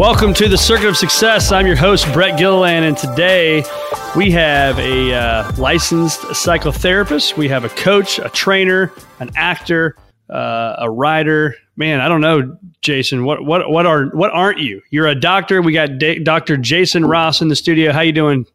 Welcome to the Circuit of Success. I'm your host, Brett Gilliland, and today we have a uh, licensed psychotherapist, we have a coach, a trainer, an actor, uh, a writer. Man, I don't know, Jason. What what what are what aren't you? You're a doctor. We got D- Dr. Jason Ross in the studio. How you doing?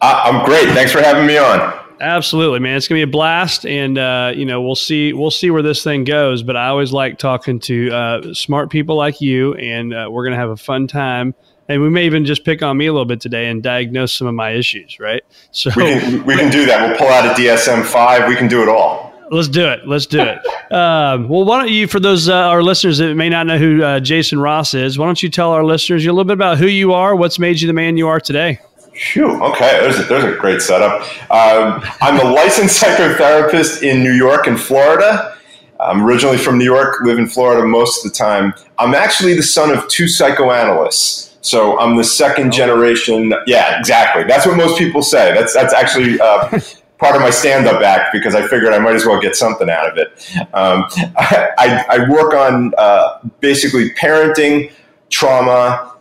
Uh, I'm great. Thanks for having me on. Absolutely, man. It's gonna be a blast, and uh, you know we'll see we'll see where this thing goes. But I always like talking to uh, smart people like you, and uh, we're gonna have a fun time. And we may even just pick on me a little bit today and diagnose some of my issues, right? So we can, we can do that. We'll pull out a DSM five. We can do it all. Let's do it. Let's do it. um, well, why don't you, for those uh, our listeners that may not know who uh, Jason Ross is, why don't you tell our listeners a little bit about who you are, what's made you the man you are today? Phew, okay, there's a, there's a great setup. Um, I'm a licensed psychotherapist in New York and Florida. I'm originally from New York, live in Florida most of the time. I'm actually the son of two psychoanalysts. So I'm the second generation. Yeah, exactly. That's what most people say. That's that's actually uh, part of my stand-up act because I figured I might as well get something out of it. Um, I, I, work on uh, basically parenting, trauma,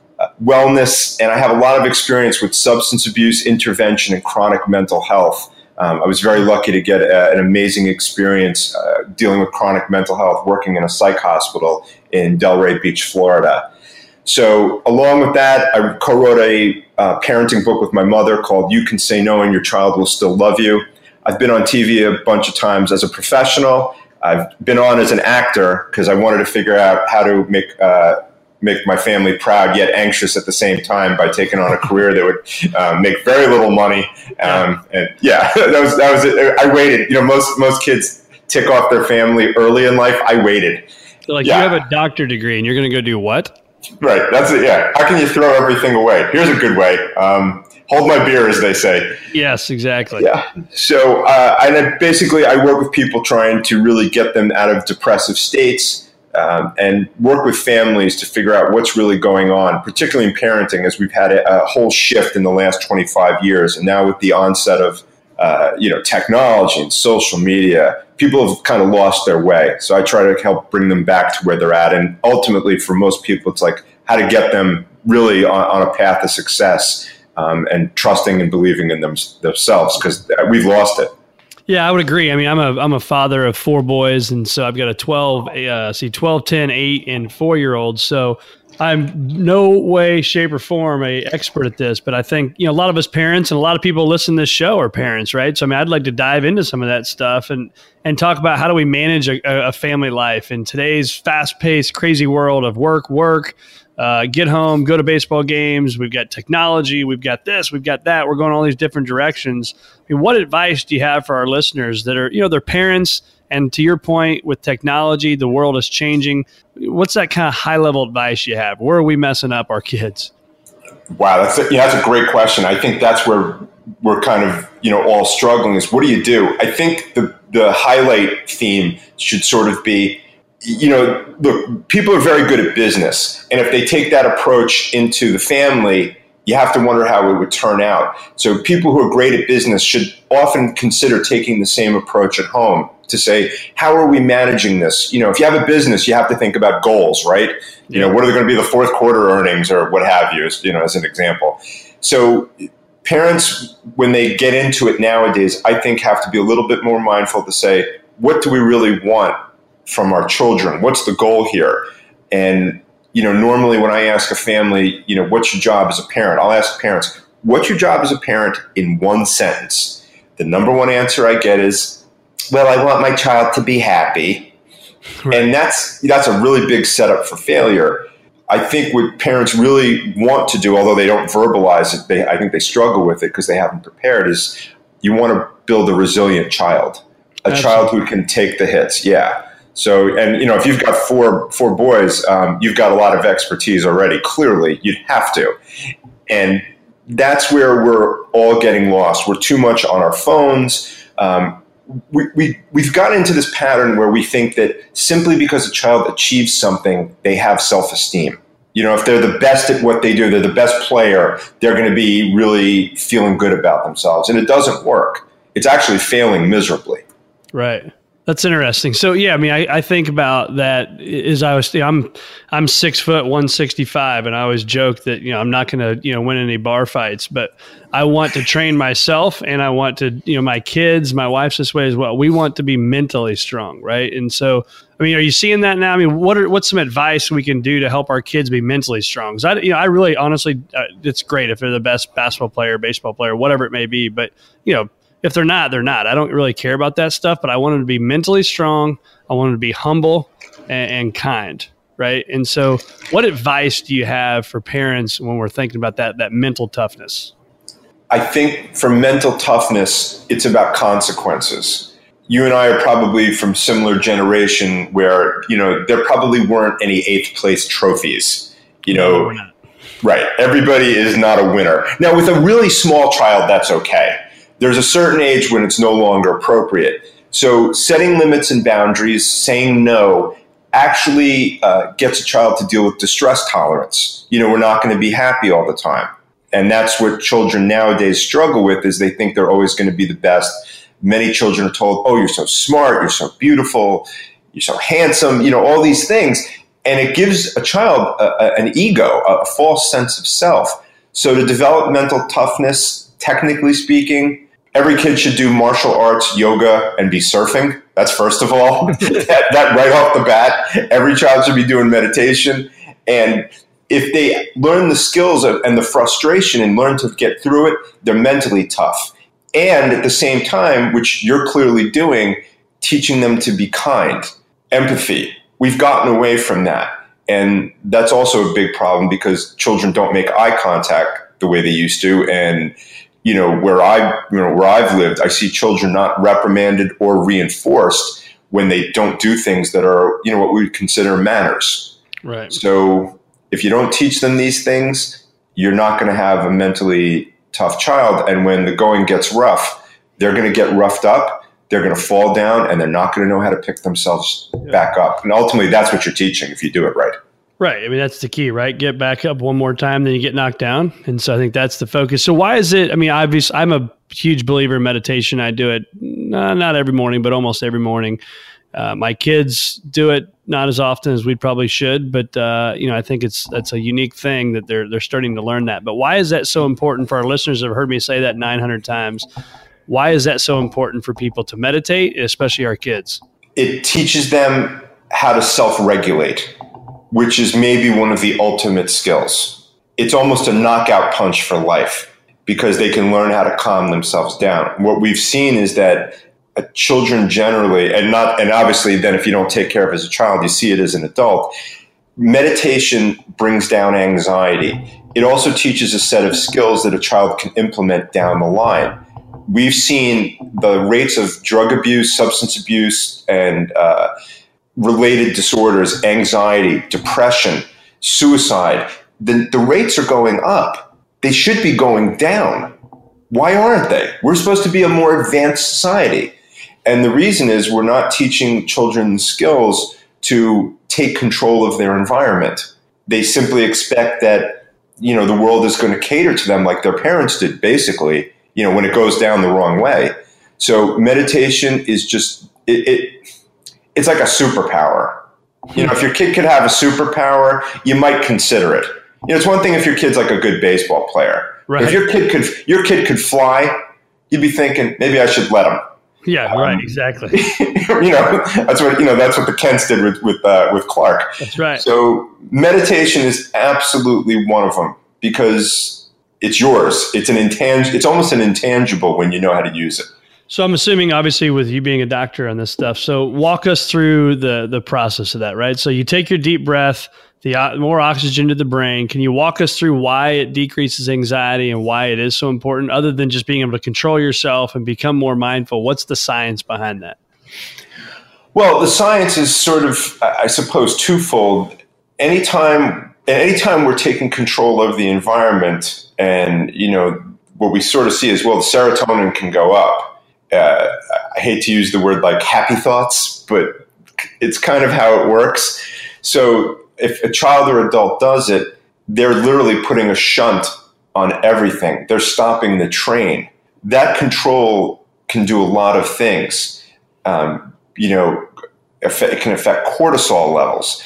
wellness, and I have a lot of experience with substance abuse intervention and chronic mental health. Um, I was very lucky to get a, an amazing experience uh, dealing with chronic mental health, working in a psych hospital in Delray Beach, Florida. So, along with that, I co wrote a uh, parenting book with my mother called You Can Say No and Your Child Will Still Love You. I've been on TV a bunch of times as a professional. I've been on as an actor because I wanted to figure out how to make uh, make my family proud yet anxious at the same time by taking on a career that would uh, make very little money. Um, and yeah, that was that was it. I waited. You know, most most kids tick off their family early in life. I waited. So like yeah. you have a doctor degree and you're going to go do what? Right. That's it. Yeah. How can you throw everything away? Here's a good way. Um, hold my beer, as they say. Yes, exactly. Yeah. So, uh, and basically, I work with people trying to really get them out of depressive states um, and work with families to figure out what's really going on, particularly in parenting, as we've had a, a whole shift in the last 25 years. And now, with the onset of uh, you know technology and social media, people have kind of lost their way. So I try to help bring them back to where they're at. And ultimately, for most people, it's like how to get them really on, on a path of success um, and trusting and believing in them, themselves because we've lost it. Yeah, I would agree. I mean, I'm a I'm a father of four boys, and so I've got a 12, uh, see, 12, 10, 8, and four year old. So I'm no way, shape, or form a expert at this, but I think you know a lot of us parents and a lot of people listen to this show are parents, right? So I mean, I'd like to dive into some of that stuff and and talk about how do we manage a, a family life in today's fast-paced, crazy world of work, work, uh, get home, go to baseball games. We've got technology, we've got this, we've got that. We're going all these different directions. I mean, what advice do you have for our listeners that are you know they're parents? And to your point, with technology, the world is changing. What's that kind of high level advice you have? Where are we messing up our kids? Wow, that's a, yeah, that's a great question. I think that's where we're kind of you know all struggling. Is what do you do? I think the the highlight theme should sort of be you know, look, people are very good at business. And if they take that approach into the family, you have to wonder how it would turn out. So people who are great at business should often consider taking the same approach at home to say, how are we managing this? You know, if you have a business, you have to think about goals, right? You know, what are they going to be the fourth quarter earnings or what have you, as, you know, as an example. So parents, when they get into it nowadays, I think have to be a little bit more mindful to say, what do we really want from our children? What's the goal here? And you know, normally when I ask a family, you know, what's your job as a parent? I'll ask parents, what's your job as a parent in one sentence? The number one answer I get is, well, I want my child to be happy. Right. And that's that's a really big setup for failure. I think what parents really want to do, although they don't verbalize it, they, I think they struggle with it because they haven't prepared, is you want to build a resilient child, a Absolutely. child who can take the hits. Yeah. So, and you know, if you've got four four boys, um, you've got a lot of expertise already. Clearly, you'd have to, and that's where we're all getting lost. We're too much on our phones. Um, we, we, we've got into this pattern where we think that simply because a child achieves something, they have self esteem. You know, if they're the best at what they do, they're the best player, they're going to be really feeling good about themselves. And it doesn't work. It's actually failing miserably. Right. That's interesting. So yeah, I mean, I, I think about that as I was. I'm I'm six foot one sixty five, and I always joke that you know I'm not going to you know win any bar fights, but I want to train myself, and I want to you know my kids, my wife's this way as well. We want to be mentally strong, right? And so, I mean, are you seeing that now? I mean, what are what's some advice we can do to help our kids be mentally strong? Because I you know I really honestly, uh, it's great if they're the best basketball player, baseball player, whatever it may be, but you know if they're not, they're not. I don't really care about that stuff, but I want them to be mentally strong. I want them to be humble and, and kind, right? And so, what advice do you have for parents when we're thinking about that that mental toughness? I think for mental toughness, it's about consequences. You and I are probably from similar generation where you know there probably weren't any eighth place trophies. You know, no, right? Everybody is not a winner. Now, with a really small child, that's okay there's a certain age when it's no longer appropriate. So setting limits and boundaries, saying no, actually uh, gets a child to deal with distress tolerance. You know, we're not going to be happy all the time. And that's what children nowadays struggle with is they think they're always going to be the best. Many children are told, "Oh, you're so smart, you're so beautiful, you're so handsome," you know, all these things, and it gives a child a, a, an ego, a, a false sense of self. So to develop mental toughness, technically speaking, every kid should do martial arts, yoga, and be surfing. That's first of all. that, that right off the bat. Every child should be doing meditation. And if they learn the skills of, and the frustration and learn to get through it, they're mentally tough. And at the same time, which you're clearly doing, teaching them to be kind, empathy. We've gotten away from that. And that's also a big problem because children don't make eye contact the way they used to. And you know where I you know where I've lived, I see children not reprimanded or reinforced when they don't do things that are you know what we would consider manners. Right. So if you don't teach them these things, you're not going to have a mentally tough child, and when the going gets rough, they're going to get roughed up. They're going to fall down, and they're not going to know how to pick themselves yeah. back up. And ultimately, that's what you're teaching if you do it right. Right. I mean, that's the key, right? Get back up one more time, then you get knocked down. And so I think that's the focus. So why is it? I mean, obviously, I'm a huge believer in meditation. I do it uh, not every morning, but almost every morning. Uh, my kids do it not as often as we probably should, but uh, you know, I think it's that's a unique thing that they're they're starting to learn that. But why is that so important for our listeners? Have heard me say that 900 times. Why is that so important for people to meditate, especially our kids? It teaches them how to self-regulate which is maybe one of the ultimate skills. It's almost a knockout punch for life because they can learn how to calm themselves down. What we've seen is that uh, children generally, and not, and obviously, then if you don't take care of as a child, you see it as an adult. Meditation brings down anxiety. It also teaches a set of skills that a child can implement down the line. We've seen the rates of drug abuse, substance abuse, and uh, related disorders, anxiety, depression, suicide, the, the rates are going up. They should be going down. Why aren't they? We're supposed to be a more advanced society. And the reason is we're not teaching children skills to take control of their environment. They simply expect that, you know, the world is going to cater to them like their parents did, basically, you know, when it goes down the wrong way. So meditation is just, it, it it's like a superpower. You know, if your kid could have a superpower, you might consider it. You know, it's one thing if your kid's like a good baseball player. Right. If your kid could your kid could fly, you'd be thinking maybe I should let him. Yeah, um, right. Exactly. you know, that's what you know. That's what the Kents did with with uh, with Clark. That's right. So meditation is absolutely one of them because it's yours. It's an intangible. It's almost an intangible when you know how to use it. So I'm assuming, obviously, with you being a doctor on this stuff. So walk us through the the process of that, right? So you take your deep breath, the uh, more oxygen to the brain. Can you walk us through why it decreases anxiety and why it is so important, other than just being able to control yourself and become more mindful? What's the science behind that? Well, the science is sort of, I suppose, twofold. Anytime, anytime we're taking control of the environment, and you know what we sort of see is, well, the serotonin can go up uh, I hate to use the word like happy thoughts, but it's kind of how it works. So if a child or adult does it, they're literally putting a shunt on everything. They're stopping the train. That control can do a lot of things. Um, you know, it can affect cortisol levels.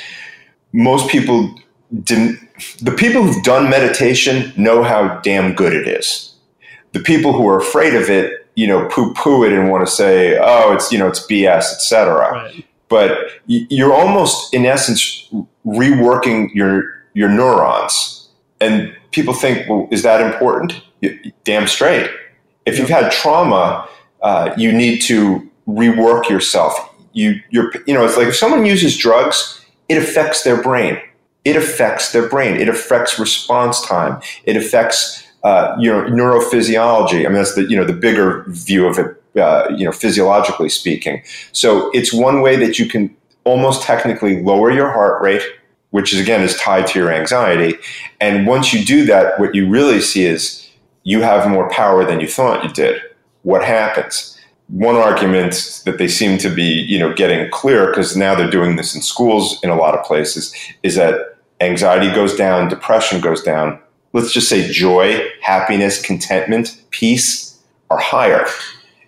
Most people. The people who've done meditation know how damn good it is. The people who are afraid of it you know, poo poo it and want to say, oh, it's, you know, it's BS, etc. Right. But you're almost, in essence, reworking your, your neurons. And people think, well, is that important? Damn straight. If you've had trauma, uh, you need to rework yourself. You, you're, you know, it's like if someone uses drugs, it affects their brain. It affects their brain. It affects response time. It affects uh, you know, neurophysiology. I mean, that's the you know the bigger view of it. Uh, you know, physiologically speaking. So it's one way that you can almost technically lower your heart rate, which is again is tied to your anxiety. And once you do that, what you really see is you have more power than you thought you did. What happens? One argument that they seem to be, you know, getting clear because now they're doing this in schools in a lot of places is that anxiety goes down, depression goes down, let's just say joy, happiness, contentment, peace are higher.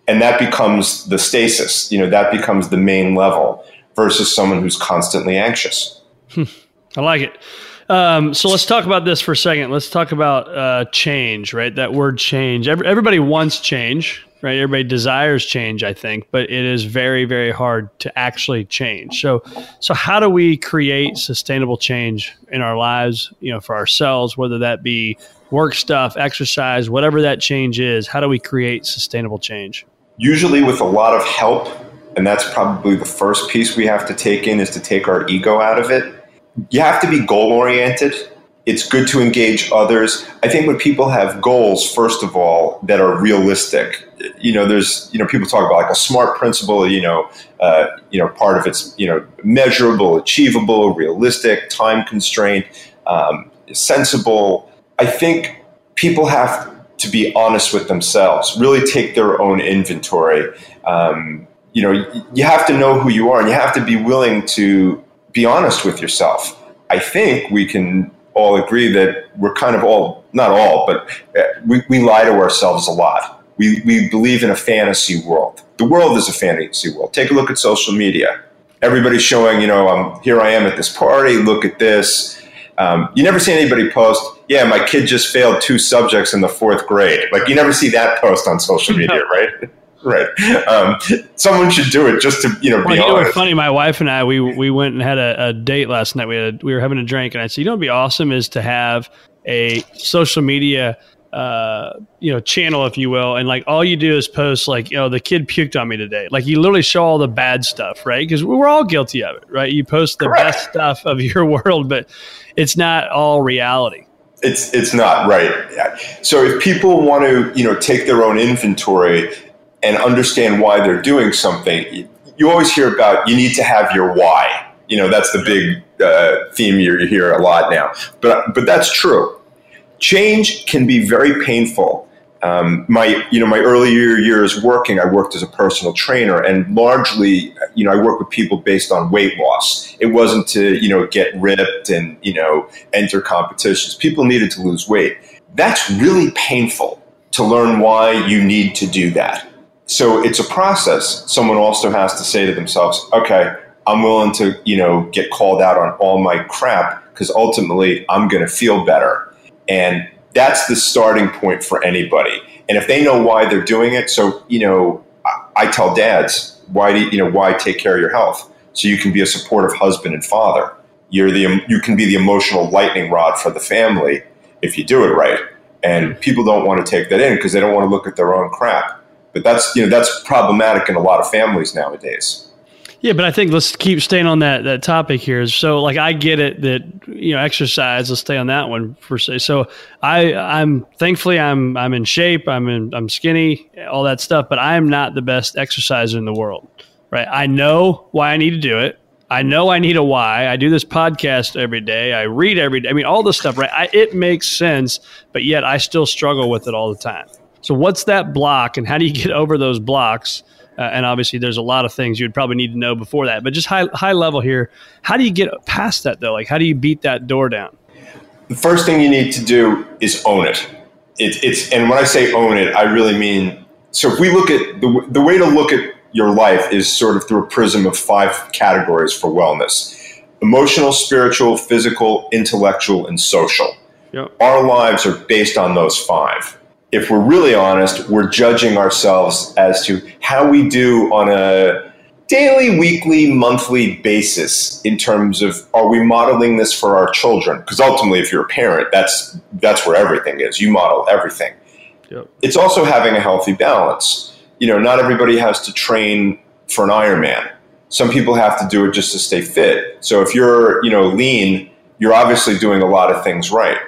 And that becomes the stasis, you know, that becomes the main level versus someone who's constantly anxious. Hmm. I like it. Um, so let's talk about this for a second. Let's talk about uh, change, right? That word change. Every, everybody wants change, right? Everybody desires change, I think, but it is very, very hard to actually change. So, so how do we create sustainable change in our lives? You know, for ourselves, whether that be work stuff, exercise, whatever that change is. How do we create sustainable change? Usually, with a lot of help, and that's probably the first piece we have to take in is to take our ego out of it. You have to be goal oriented it's good to engage others. I think when people have goals, first of all, that are realistic, you know, there's, you know, people talk about like a SMART principle, you know, uh, you know, part of it's, you know, measurable, achievable, realistic, time constraint, um, sensible. I think people have to be honest with themselves, really take their own inventory. Um, you know, you have to know who you are and you have to be willing to be honest with yourself. I think we can all agree that we're kind of all, not all, but uh, we, we lie to ourselves a lot. We, we believe in a fantasy world. The world is a fantasy world. Take a look at social media. Everybody's showing, you know, um, here I am at this party, look at this. Um, you never see anybody post, yeah, my kid just failed two subjects in the fourth grade. Like, you never see that post on social media, right? Right. Um, someone should do it just to you know. Well, you know, it's funny. My wife and I we we went and had a, a date last night. We had a, we were having a drink, and I said, you know, it'd be awesome is to have a social media uh, you know, channel, if you will, and like all you do is post like, you know, the kid puked on me today. Like you literally show all the bad stuff, right? Because we're all guilty of it, right? You post the Correct. best stuff of your world, but it's not all reality. It's it's not right. So if people want to, you know, take their own inventory and understand why they're doing something, you always hear about you need to have your why. You know, that's the big uh, theme you hear a lot now. But but that's true. Change can be very painful. Um, my you know my earlier years working, I worked as a personal trainer, and largely you know I work with people based on weight loss. It wasn't to you know get ripped and you know enter competitions. People needed to lose weight. That's really painful to learn why you need to do that so it's a process. Someone also has to say to themselves, okay, I'm willing to, you know, get called out on all my crap because ultimately I'm going to feel better. And that's the starting point for anybody. And if they know why they're doing it, so, you know, I, I tell dads, why do you, you know, why take care of your health? So you can be a supportive husband and father. You're the, you can be the emotional lightning rod for the family if you do it right. and people don't want to take that in because they don't want to look at their own crap. But that's you know that's problematic in a lot of families nowadays. Yeah, but I think let's keep staying on that that topic here. So, like, I get it that you know exercise. Let's stay on that one for say. So, I I'm thankfully I'm I'm in shape. I'm in I'm skinny, all that stuff. But I am not the best exerciser in the world, right? I know why I need to do it. I know I need a why. I do this podcast every day. I read every day. I mean, all this stuff, right? I, it makes sense, but yet I still struggle with it all the time. So, what's that block, and how do you get over those blocks? Uh, and obviously, there's a lot of things you would probably need to know before that. But just high high level here, how do you get past that though? Like, how do you beat that door down? The first thing you need to do is own it. it it's and when I say own it, I really mean. So if we look at the the way to look at your life is sort of through a prism of five categories for wellness: emotional, spiritual, physical, intellectual, and social. Yep. Our lives are based on those five if we're really honest, we're judging ourselves as to how we do on a daily, weekly, monthly basis in terms of are we modeling this for our children? Because ultimately, if you're a parent, that's that's where everything is. You model everything. Yep. It's also having a healthy balance. You know, not everybody has to train for an Ironman. Some people have to do it just to stay fit. So if you're, you know, lean, you're obviously doing a lot of things right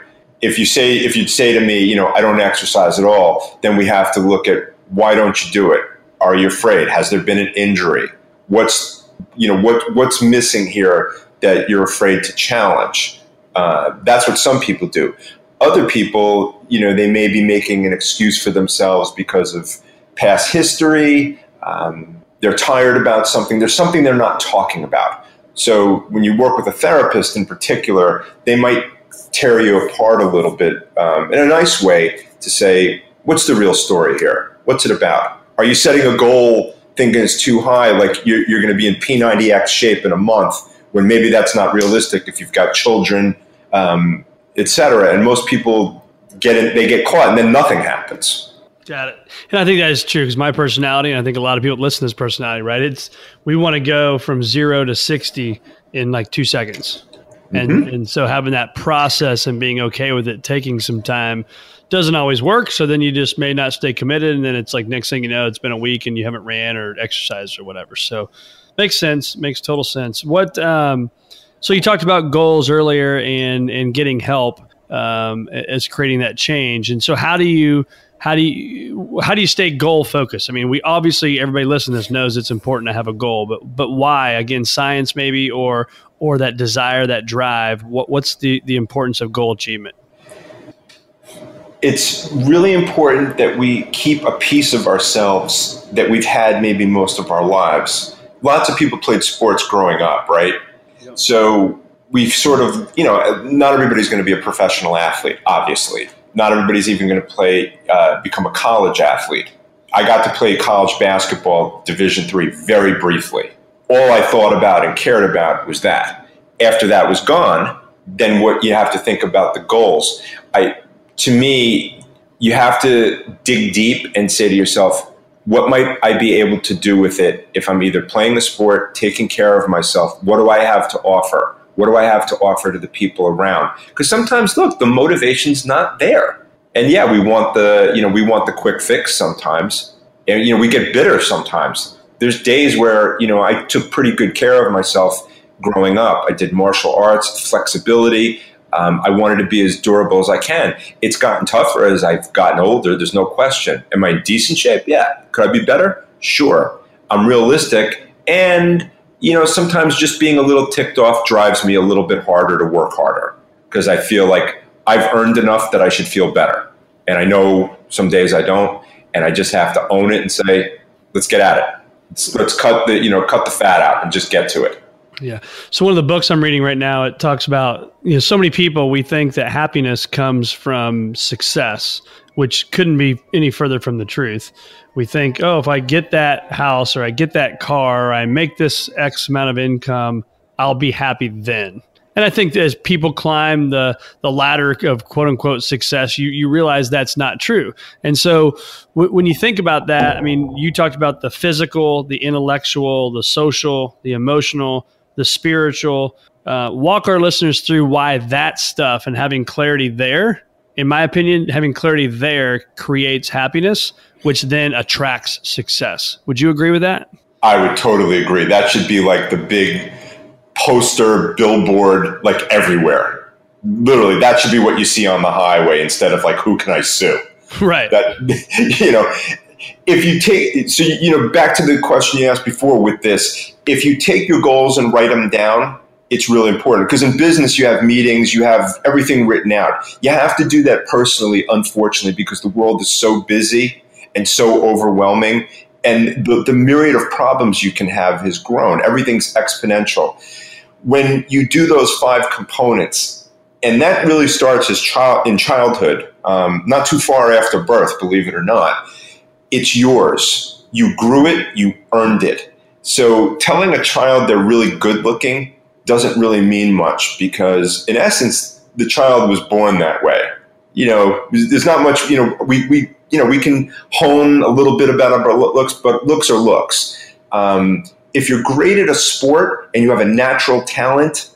if you say if you'd say to me, you know, I don't exercise at all, then we have to look at why don't you do it? Are you afraid? Has there been an injury? What's you know what what's missing here that you're afraid to challenge? Uh, that's what some people do. Other people, you know, they may be making an excuse for themselves because of past history. Um, they're tired about something. There's something they're not talking about. So when you work with a therapist in particular, they might tear you apart a little bit um, in a nice way to say, what's the real story here? What's it about? Are you setting a goal thinking it's too high, like you're, you're going to be in P90X shape in a month, when maybe that's not realistic if you've got children, um, etc. And most people get it, they get caught, and then nothing happens. Got it. And I think that is true because my personality, and I think a lot of people listen to this personality, right? It's we want to go from zero to 60 in like two seconds. And, mm-hmm. and so having that process and being okay with it taking some time doesn't always work. So then you just may not stay committed. And then it's like next thing you know, it's been a week and you haven't ran or exercised or whatever. So makes sense. Makes total sense. What, um, so you talked about goals earlier and, and getting help um, as creating that change. And so how do you, how do you how do you stay goal focused? I mean, we obviously everybody listening to this knows it's important to have a goal, but but why? Again, science maybe or or that desire, that drive. What what's the the importance of goal achievement? It's really important that we keep a piece of ourselves that we've had maybe most of our lives. Lots of people played sports growing up, right? So we've sort of, you know, not everybody's going to be a professional athlete, obviously not everybody's even going to play uh, become a college athlete. I got to play college basketball, Division three, very briefly. All I thought about and cared about was that. After that was gone, then what you have to think about the goals. I, to me, you have to dig deep and say to yourself, what might I be able to do with it if I'm either playing the sport, taking care of myself? What do I have to offer? What do I have to offer to the people around? Because sometimes, look, the motivation's not there. And yeah, we want the, you know, we want the quick fix sometimes. And, you know, we get bitter sometimes. There's days where, you know, I took pretty good care of myself growing up. I did martial arts, flexibility. Um, I wanted to be as durable as I can. It's gotten tougher as I've gotten older. There's no question. Am I in decent shape? Yeah. Could I be better? Sure. I'm realistic. And you know, sometimes just being a little ticked off drives me a little bit harder to work harder because I feel like I've earned enough that I should feel better. And I know some days I don't, and I just have to own it and say, let's get at it. Let's, let's cut the, you know, cut the fat out and just get to it. Yeah. So one of the books I'm reading right now, it talks about, you know, so many people we think that happiness comes from success, which couldn't be any further from the truth we think, oh, if I get that house or I get that car or I make this X amount of income, I'll be happy then. And I think as people climb the the ladder of quote unquote success, you you realize that's not true. And so w- when you think about that, I mean, you talked about the physical, the intellectual, the social, the emotional, the spiritual. Uh, walk our listeners through why that stuff and having clarity there in my opinion, having clarity there creates happiness, which then attracts success. Would you agree with that? I would totally agree. That should be like the big poster, billboard, like everywhere. Literally, that should be what you see on the highway instead of like, who can I sue? Right. That, you know, if you take, so, you know, back to the question you asked before with this, if you take your goals and write them down, it's really important. Because in business you have meetings you have everything written out. You have to do that personally unfortunately because the world is so busy and so overwhelming and the, the myriad of problems you can have has grown. Everything's exponential. When you do those five components and that really starts as child in childhood um, not too far after birth believe it or not it's yours you grew it you earned it so telling a child they're really good looking doesn't really mean much because, in essence, the child was born that way. You know, there's not much. You know, we we you know we can hone a little bit about our looks, but looks are looks. Um, if you're great at a sport and you have a natural talent,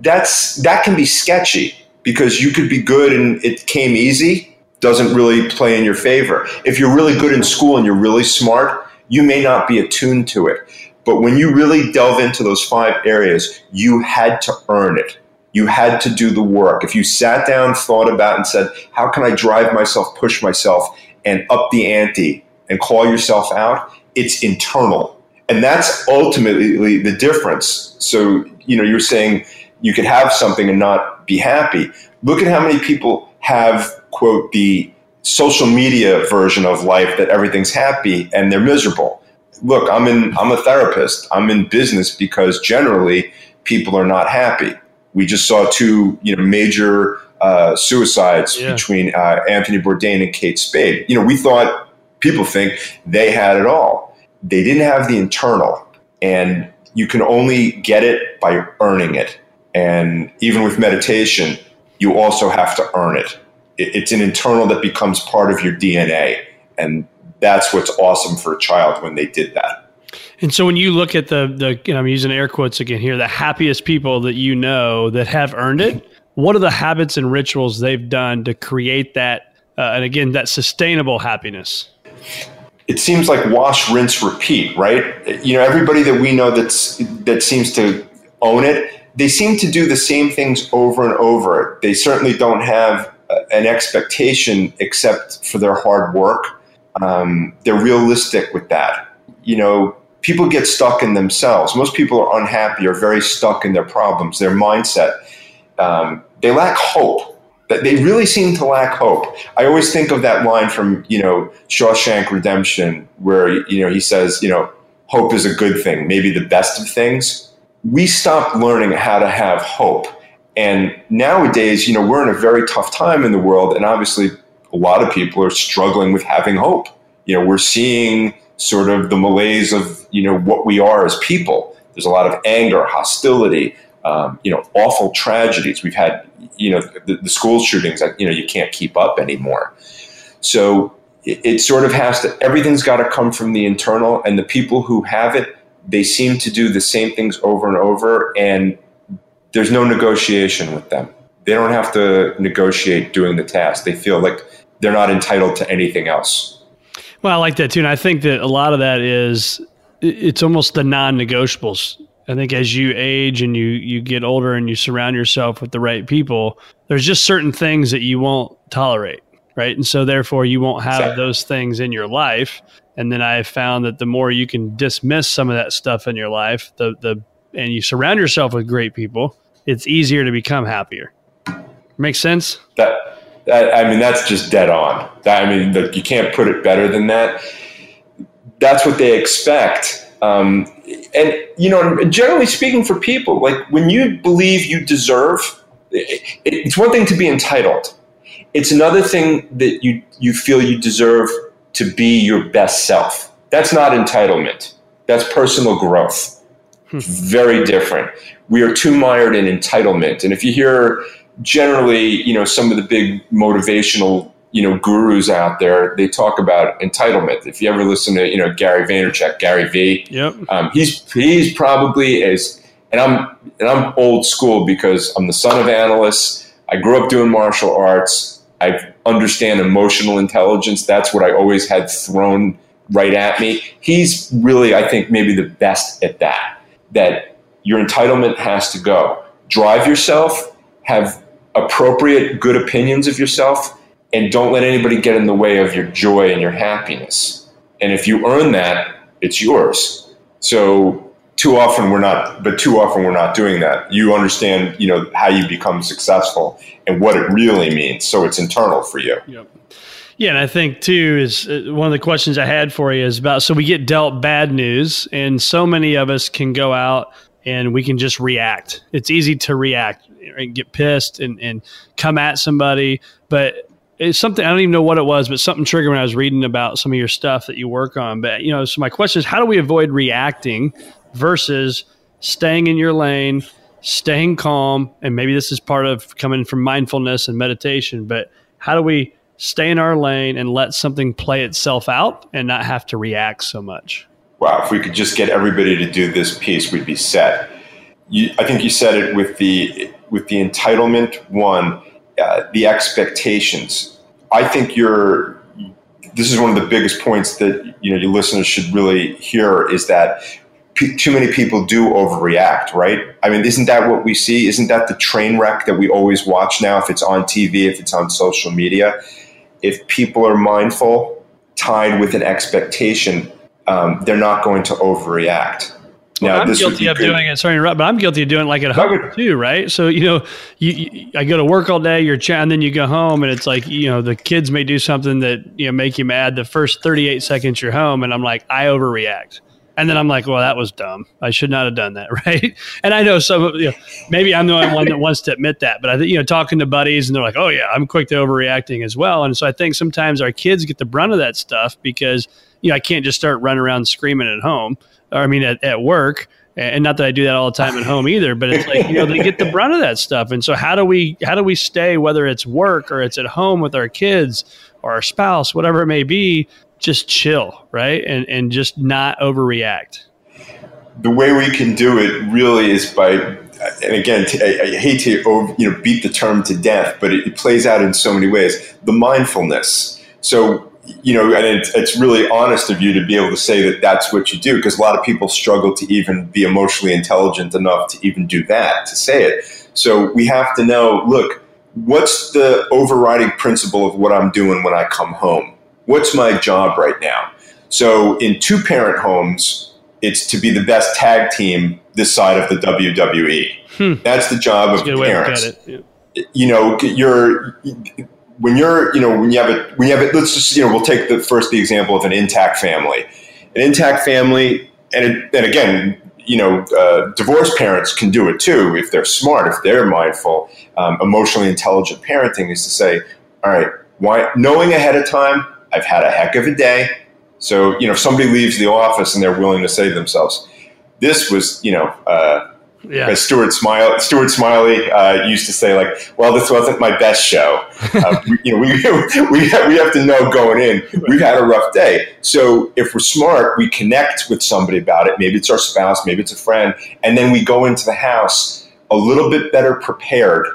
that's that can be sketchy because you could be good and it came easy doesn't really play in your favor. If you're really good in school and you're really smart, you may not be attuned to it. But when you really delve into those five areas, you had to earn it. You had to do the work. If you sat down, thought about, and said, How can I drive myself, push myself, and up the ante and call yourself out? It's internal. And that's ultimately the difference. So, you know, you're saying you could have something and not be happy. Look at how many people have, quote, the social media version of life that everything's happy and they're miserable look, I'm in I'm a therapist. I'm in business because generally people are not happy. We just saw two, you know, major uh, suicides yeah. between uh, Anthony Bourdain and Kate Spade. You know, we thought people think they had it all. They didn't have the internal, and you can only get it by earning it. And even with meditation, you also have to earn it. It's an internal that becomes part of your DNA, and that's what's awesome for a child when they did that. And so when you look at the the know, I'm using air quotes again here, the happiest people that you know that have earned it, what are the habits and rituals they've done to create that uh, and again that sustainable happiness? It seems like wash, rinse, repeat, right? You know, everybody that we know that's that seems to own it, they seem to do the same things over and over. They certainly don't have an expectation except for their hard work um, they're realistic with that. You know, people get stuck in themselves. Most people are unhappy or very stuck in their problems, their mindset. Um, they lack hope. That they really seem to lack hope. I always think of that line from you know Shawshank Redemption, where you know he says, you know, hope is a good thing, maybe the best of things. We stopped learning how to have hope, and nowadays, you know, we're in a very tough time in the world, and obviously a lot of people are struggling with having hope. You know, we're seeing sort of the malaise of, you know, what we are as people. There's a lot of anger, hostility, um, you know, awful tragedies. We've had, you know, the, the school shootings that, you know, you can't keep up anymore. So it, it sort of has to, everything's got to come from the internal, and the people who have it, they seem to do the same things over and over, and there's no negotiation with them. They don't have to negotiate doing the task. They feel like they're not entitled to anything else. Well, I like that too. And I think that a lot of that is it's almost the non negotiables. I think as you age and you, you get older and you surround yourself with the right people, there's just certain things that you won't tolerate. Right. And so therefore you won't have exactly. those things in your life. And then I have found that the more you can dismiss some of that stuff in your life, the the and you surround yourself with great people, it's easier to become happier. Makes sense? That I mean, that's just dead on. I mean, you can't put it better than that. That's what they expect. Um, and, you know, generally speaking, for people, like when you believe you deserve, it, it's one thing to be entitled. It's another thing that you, you feel you deserve to be your best self. That's not entitlement. That's personal growth. Hmm. Very different. We are too mired in entitlement. And if you hear generally, you know, some of the big motivational, you know, gurus out there, they talk about entitlement. If you ever listen to, you know, Gary Vaynerchuk, Gary V, yep. Um, he's he's probably as and I'm and I'm old school because I'm the son of analysts. I grew up doing martial arts. I understand emotional intelligence. That's what I always had thrown right at me. He's really, I think, maybe the best at that. That your entitlement has to go. Drive yourself, have appropriate, good opinions of yourself, and don't let anybody get in the way of your joy and your happiness. And if you earn that, it's yours. So too often we're not but too often we're not doing that you understand you know how you become successful and what it really means so it's internal for you yep. Yeah and i think too is uh, one of the questions i had for you is about so we get dealt bad news and so many of us can go out and we can just react it's easy to react and get pissed and, and come at somebody but it's something I don't even know what it was, but something triggered when I was reading about some of your stuff that you work on. But you know, so my question is, how do we avoid reacting versus staying in your lane, staying calm, and maybe this is part of coming from mindfulness and meditation. But how do we stay in our lane and let something play itself out and not have to react so much? Wow, if we could just get everybody to do this piece, we'd be set. You, I think you said it with the with the entitlement one uh, the expectations. I think you're. This is one of the biggest points that you know your listeners should really hear is that p- too many people do overreact, right? I mean, isn't that what we see? Isn't that the train wreck that we always watch now? If it's on TV, if it's on social media, if people are mindful, tied with an expectation, um, they're not going to overreact. Well, I'm guilty of doing it. Sorry, but I'm guilty of doing it like at home too, right? So you know, you, you, I go to work all day, you're chatting, then you go home, and it's like you know the kids may do something that you know make you mad. The first 38 seconds you're home, and I'm like, I overreact. And then I'm like, well, that was dumb. I should not have done that, right? And I know some of you know, maybe I'm the only one that wants to admit that, but I think you know, talking to buddies and they're like, oh yeah, I'm quick to overreacting as well. And so I think sometimes our kids get the brunt of that stuff because you know I can't just start running around screaming at home or I mean at, at work and not that I do that all the time at home either, but it's like you know they get the brunt of that stuff. And so how do we how do we stay whether it's work or it's at home with our kids or our spouse, whatever it may be, just chill, right, and and just not overreact. The way we can do it really is by, and again, I, hate to over, you know beat the term to death, but it, it plays out in so many ways. The mindfulness. So you know, and it's, it's really honest of you to be able to say that that's what you do because a lot of people struggle to even be emotionally intelligent enough to even do that, to say it. So we have to know look, what's the overriding principle of what I'm doing when I come home? What's my job right now? So in two parent homes, it's to be the best tag team this side of the WWE. Hmm. That's the job that's of parents. Yeah. You know, you're when you're, you know, when you have it, when you have it, let's just, you know, we'll take the first the example of an intact family. An intact family, and, it, and again, you know, uh, divorced parents can do it too if they're smart, if they're mindful. Um, emotionally intelligent parenting is to say, all right, why, knowing ahead of time, I've had a heck of a day. So, you know, if somebody leaves the office and they're willing to save themselves, this was, you know, uh, yeah. As Stuart Smalley, Stuart Smalley uh, used to say, like, "Well, this wasn't my best show." Uh, we, you know, we, we, have, we have to know going in we've had a rough day. So if we're smart, we connect with somebody about it. Maybe it's our spouse, maybe it's a friend, and then we go into the house a little bit better prepared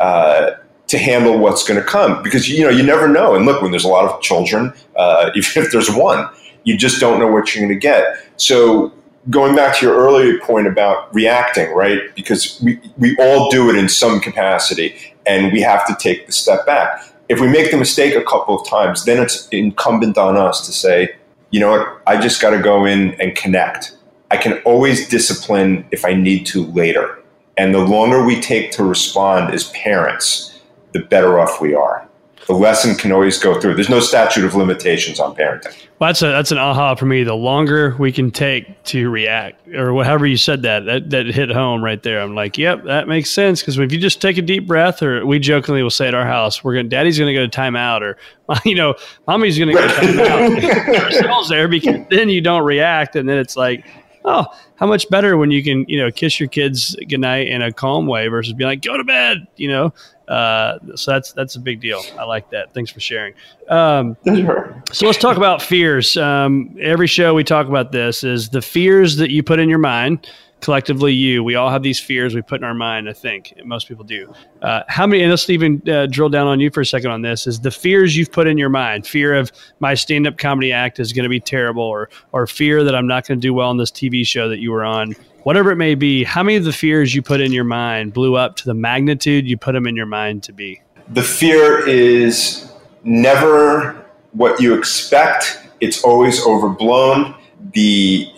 uh, to handle what's going to come because you know you never know. And look, when there's a lot of children, uh, even if there's one, you just don't know what you're going to get. So going back to your earlier point about reacting, right? Because we, we all do it in some capacity and we have to take the step back. If we make the mistake a couple of times, then it's incumbent on us to say, you know what, I just got to go in and connect. I can always discipline if I need to later. And the longer we take to respond as parents, the better off we are the lesson can always go through. There's no statute of limitations on parenting. Well, that's a that's an aha for me. The longer we can take to react, or whatever you said that that that hit home right there. I'm like, yep, that makes sense. Because if you just take a deep breath, or we jokingly will say at our house, we're going, Daddy's going to go to timeout, or you know, Mommy's going to go to timeout. ourselves there because then you don't react, and then it's like, oh, how much better when you can, you know, kiss your kids goodnight in a calm way versus being like, go to bed, you know, uh, so that's that's a big deal. I like that. Thanks for sharing. Um, so let's talk about fears. Um, every show we talk about this is the fears that you put in your mind collectively you, we all have these fears we put in our mind. I think most people do. Uh, how many? And let's even uh, drill down on you for a second on this. Is the fears you've put in your mind? Fear of my stand-up comedy act is going to be terrible, or or fear that I'm not going to do well on this TV show that you were on. Whatever it may be, how many of the fears you put in your mind blew up to the magnitude you put them in your mind to be? The fear is never what you expect. It's always overblown. The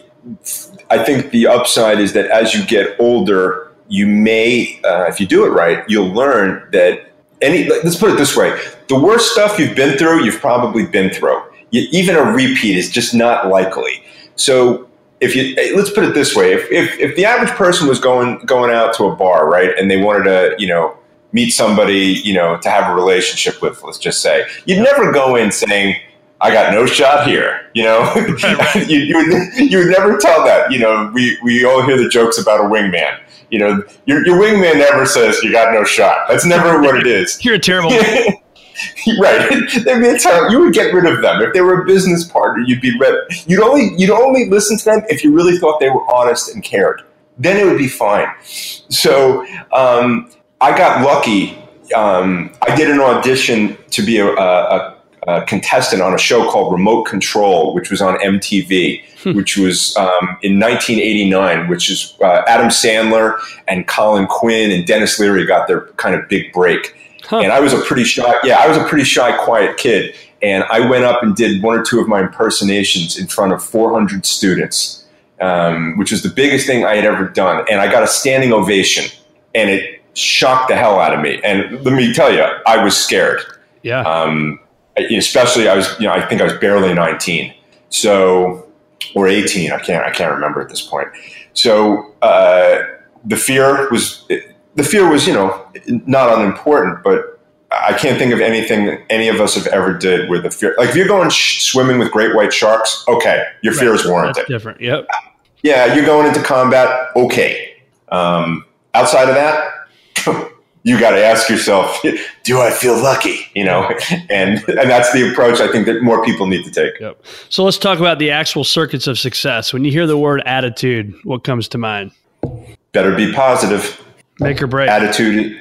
I think the upside is that as you get older, you may, uh, if you do it right, you'll learn that any. Let's put it this way: the worst stuff you've been through, you've probably been through. Even a repeat is just not likely. So if you let's put it this way: if, if if the average person was going going out to a bar, right, and they wanted to, you know, meet somebody, you know, to have a relationship with, let's just say, you'd never go in saying I got no shot here. You know, you, you, would, you would never tell that. You know, we, we all hear the jokes about a wingman. You know, your, your wingman never says you got no shot. That's never what it is. You're a terrible. right. They'd be a terrible. You would get rid of them if they were a business partner. You'd be rid. You'd only you'd only listen to them if you really thought they were honest and cared. Then it would be fine. So um, I got lucky. Um, I did an audition to be a, a uh, contestant on a show called Remote Control, which was on MTV, hmm. which was um, in 1989, which is uh, Adam Sandler and Colin Quinn and Denis Leary got their kind of big break. Huh. And I was a pretty shy, yeah, I was a pretty shy, quiet kid. And I went up and did one or two of my impersonations in front of 400 students, um, which was the biggest thing I had ever done. And I got a standing ovation, and it shocked the hell out of me. And let me tell you, I was scared. Yeah. Um, especially I was, you know, I think I was barely 19. So, or 18. I can't, I can't remember at this point. So, uh, the fear was, the fear was, you know, not unimportant, but I can't think of anything any of us have ever did where the fear, like if you're going sh- swimming with great white sharks, okay, your right. fear is warranted. That's different. Yep. Yeah. You're going into combat. Okay. Um, outside of that, you got to ask yourself, do I feel lucky? You know, and and that's the approach I think that more people need to take. Yep. So let's talk about the actual circuits of success. When you hear the word attitude, what comes to mind? Better be positive. Make or break. Attitude.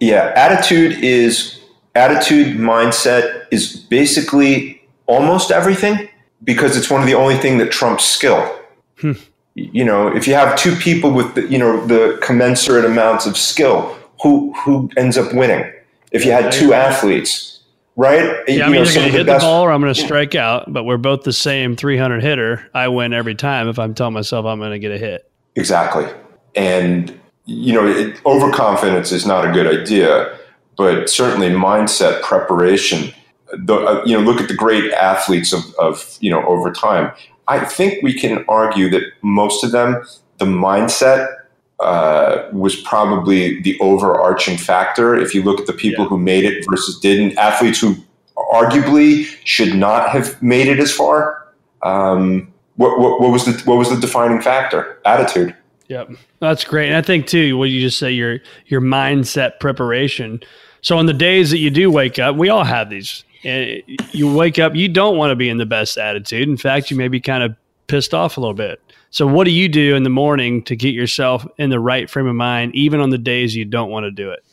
Yeah, attitude is attitude mindset is basically almost everything because it's one of the only thing that trumps skill. Hmm. You know, if you have two people with the, you know the commensurate amounts of skill, who who ends up winning? If you had two athletes, right? Yeah, I'm either going to hit the, the ball or I'm going to strike out. But we're both the same 300 hitter. I win every time if I'm telling myself I'm going to get a hit. Exactly, and you know, it, overconfidence is not a good idea, but certainly mindset preparation. The, uh, you know, look at the great athletes of, of you know over time. I think we can argue that most of them, the mindset uh, was probably the overarching factor. If you look at the people yeah. who made it versus didn't, athletes who arguably should not have made it as far. Um, what, what, what, was the what was the defining factor? Attitude. Yep, that's great. And I think too, what you just say, your your mindset preparation. So on the days that you do wake up, we all have these. And you wake up, you don't want to be in the best attitude. In fact, you may be kind of pissed off a little bit. So, what do you do in the morning to get yourself in the right frame of mind, even on the days you don't want to do it?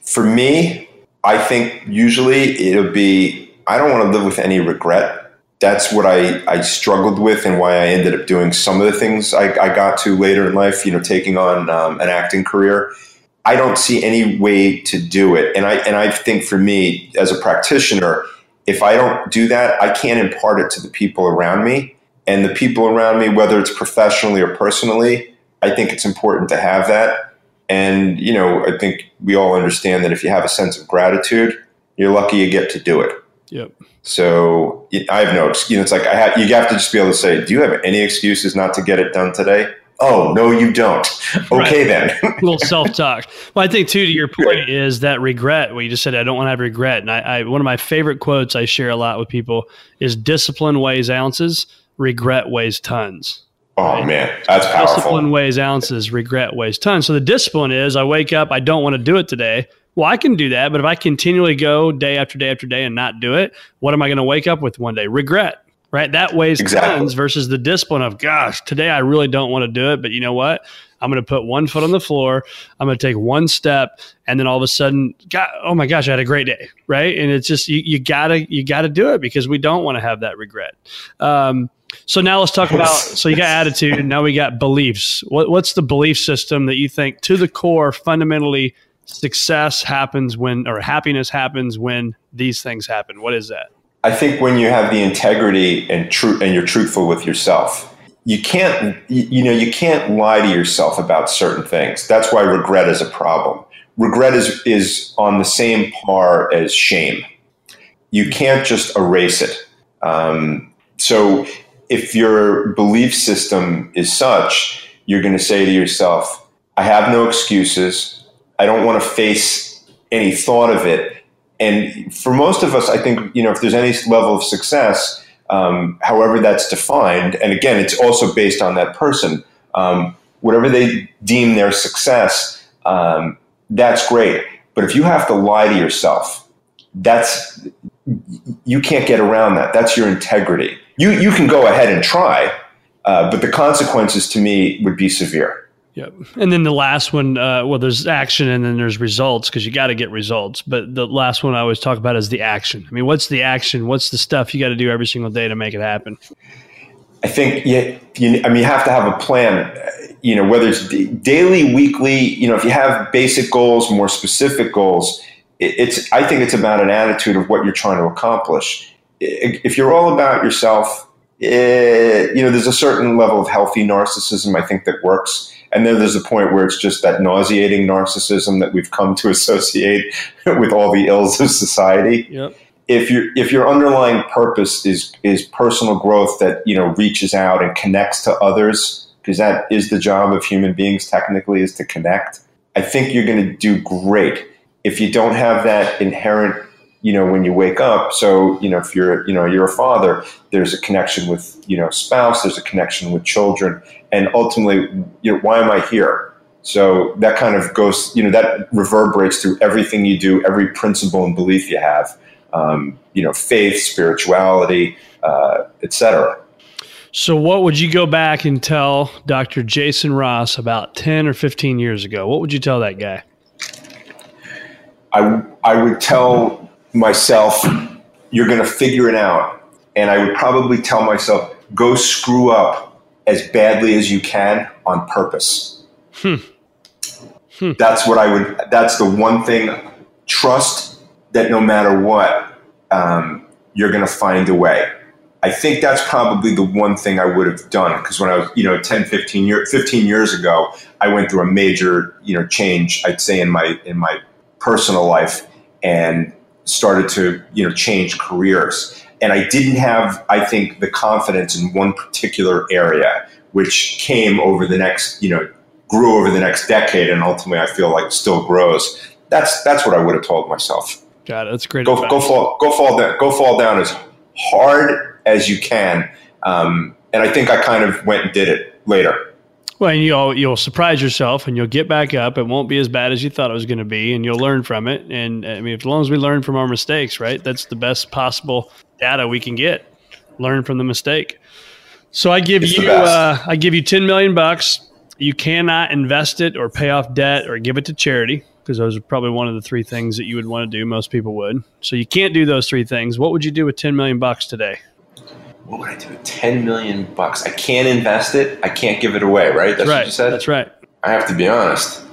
For me, I think usually it'll be I don't want to live with any regret. That's what I, I struggled with and why I ended up doing some of the things I, I got to later in life, you know, taking on um, an acting career. I don't see any way to do it. And I, and I think for me as a practitioner, if I don't do that, I can't impart it to the people around me and the people around me, whether it's professionally or personally, I think it's important to have that. And, you know, I think we all understand that if you have a sense of gratitude, you're lucky you get to do it. Yep. So I have no excuse. You know, it's like I have, you have to just be able to say, do you have any excuses not to get it done today? Oh, no, you don't. Okay, right. then. a little self talk. Well, I think, too, to your point, is that regret, what you just said, I don't want to have regret. And I, I, one of my favorite quotes I share a lot with people is discipline weighs ounces regret weighs tons. Oh right? man, that's powerful. Discipline weighs ounces, regret weighs tons. So the discipline is I wake up, I don't want to do it today. Well, I can do that, but if I continually go day after day after day and not do it, what am I going to wake up with one day? Regret. right? That weighs Exactly. tons versus the discipline of, gosh, today I really don't want to do it, but you know what? I'm going to put one foot on the floor. I'm going to take one step, and then all of a sudden, God, oh my gosh, I had a great day, right? And it's just you, you gotta you gotta do it because we don't want to have that regret. Um, so now let's talk about. So you got attitude, and now we got beliefs. What, what's the belief system that you think, to the core, fundamentally, success happens when, or happiness happens when these things happen? What is that? I think when you have the integrity and true and you're truthful with yourself, you can't you know you can't lie to yourself about certain things. That's why regret is a problem. Regret is is on the same par as shame. You can't just erase it. Um, so if your belief system is such, you're going to say to yourself, "I have no excuses. I don't want to face any thought of it." And for most of us, I think you know if there's any level of success, um, however that's defined, and again, it's also based on that person. Um, whatever they deem their success, um, that's great. But if you have to lie to yourself, that's you can't get around that. That's your integrity. You you can go ahead and try, uh, but the consequences to me would be severe. Yep. And then the last one, uh, well, there's action and then there's results because you got to get results. But the last one I always talk about is the action. I mean, what's the action? What's the stuff you got to do every single day to make it happen? I think you, you, I mean, you have to have a plan. You know, whether it's d- daily, weekly. You know, if you have basic goals, more specific goals, it, it's. I think it's about an attitude of what you're trying to accomplish. If you're all about yourself, eh, you know, there's a certain level of healthy narcissism I think that works, and then there's a point where it's just that nauseating narcissism that we've come to associate with all the ills of society Yep. if your if your underlying purpose is is personal growth that you know reaches out and connects to others because that is the job of human beings technically is to connect i think you're going to do great if you don't have that inherent you know when you wake up so you know if you're you know you're a father there's a connection with you know spouse there's a connection with children and ultimately you know why am i here so that kind of goes you know that reverberates through everything you do every principle and belief you have um, you know, faith, spirituality, uh, etc. So, what would you go back and tell Dr. Jason Ross about 10 or 15 years ago? What would you tell that guy? I, I would tell myself, you're going to figure it out. And I would probably tell myself, go screw up as badly as you can on purpose. That's what I would, that's the one thing. Trust that no matter what, um, you're going to find a way. I think that's probably the one thing I would have done because when I was, you know, 10, 15, year, 15 years ago, I went through a major, you know, change, I'd say in my, in my personal life and started to, you know, change careers. And I didn't have, I think, the confidence in one particular area, which came over the next, you know, grew over the next decade and ultimately I feel like still grows. That's, that's what I would have told myself Got it. That's great. go advice. go fall go fall down go fall down as hard as you can. Um, and I think I kind of went and did it later. Well, and you'll you'll surprise yourself, and you'll get back up. It won't be as bad as you thought it was going to be, and you'll learn from it. And I mean, as long as we learn from our mistakes, right? That's the best possible data we can get. Learn from the mistake. So I give It's you uh, I give you ten million bucks. You cannot invest it or pay off debt or give it to charity because those are probably one of the three things that you would want to do. Most people would. So you can't do those three things. What would you do with ten million bucks today? What would I do with ten million bucks? I can't invest it. I can't give it away. Right? That's what right. you said. That's right. I have to be honest.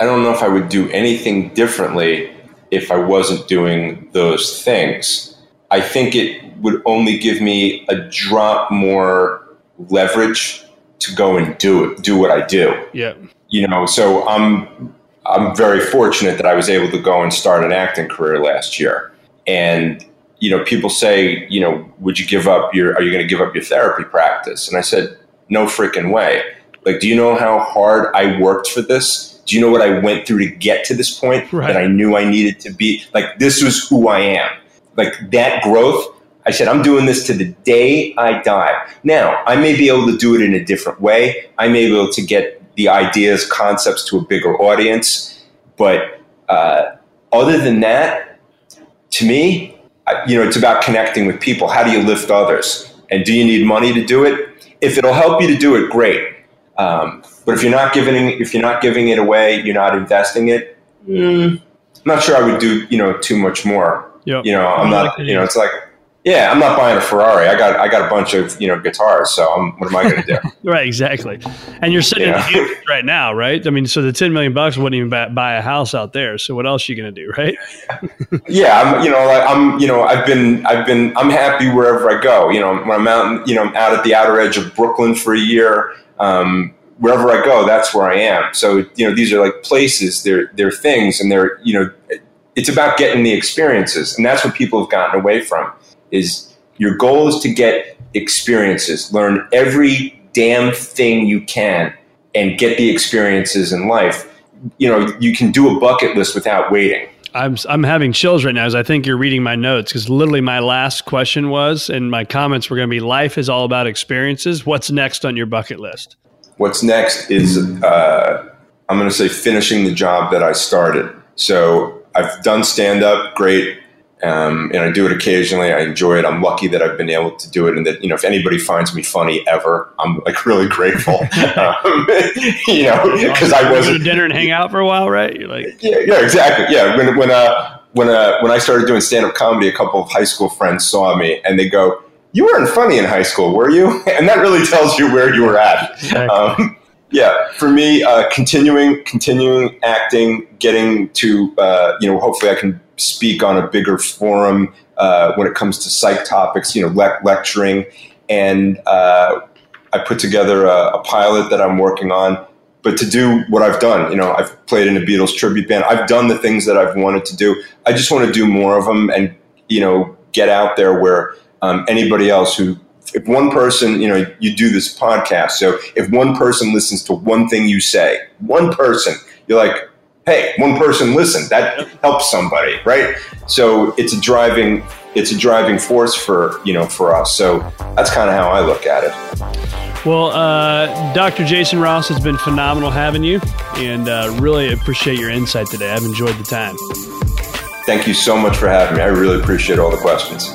I don't know if I would do anything differently if I wasn't doing those things. I think it would only give me a drop more leverage to go and do it, do what I do. Yeah. you know so i'm i'm very fortunate that i was able to go and start an acting career last year and you know people say you know would you give up your are you going to give up your therapy practice and i said no freaking way like do you know how hard i worked for this do you know what i went through to get to this point Right. that i knew i needed to be like this was who i am like that growth I said, I'm doing this to the day I die. Now, I may be able to do it in a different way. I may be able to get the ideas, concepts to a bigger audience. But uh, other than that, to me, you know, it's about connecting with people. How do you lift others? And do you need money to do it? If it'll help you to do it, great. Um, but if you're not giving if you're not giving it away, you're not investing it. Mm, I'm not sure I would do you know too much more. Yep. You know, I'm not. You know, it's like yeah, I'm not buying a Ferrari. I got I got a bunch of you know guitars. So I'm, what am I going to do? right, exactly. And you're sitting yeah. in the right now, right? I mean, so the 10 million bucks wouldn't even buy, buy a house out there. So what else are you going to do, right? yeah, I'm you know like I'm you know I've been I've been I'm happy wherever I go. You know when I'm out you know I'm out at the outer edge of Brooklyn for a year. Um, wherever I go, that's where I am. So you know these are like places. They're they're things, and they're you know it's about getting the experiences, and that's what people have gotten away from is your goal is to get experiences, learn every damn thing you can, and get the experiences in life. You know, you can do a bucket list without waiting. I'm I'm having chills right now as I think you're reading my notes because literally my last question was and my comments were going to be life is all about experiences. What's next on your bucket list? What's next is uh, I'm going to say finishing the job that I started. So I've done stand up, great. Um, and I do it occasionally. I enjoy it. I'm lucky that I've been able to do it, and that you know, if anybody finds me funny ever, I'm like really grateful. um, you know, because I wasn't go to dinner and hang out for a while, right? You're like, yeah, yeah, exactly. Yeah, when when uh when uh when I started doing stand up comedy, a couple of high school friends saw me, and they go, "You weren't funny in high school, were you?" And that really tells you where you were at. Exactly. Um, yeah, for me, uh, continuing continuing acting, getting to uh, you know, hopefully I can speak on a bigger forum uh, when it comes to psych topics, you know, le- lecturing. And uh, I put together a, a, pilot that I'm working on. But to do what I've done, you know, I've played in a Beatles tribute band. I've done the things that I've wanted to do. I just want to do more of them and, you know, get out there where um, anybody else who, if one person, you know, you do this podcast. So if one person listens to one thing you say, one person, you're like, hey, one person listened. That helps somebody, right? So it's a driving it's a driving force for you know for us. So that's kind of how I look at it. Well, uh, Dr. Jason Ross has been phenomenal having you, and uh, really appreciate your insight today. I've enjoyed the time. Thank you so much for having me. I really appreciate all the questions.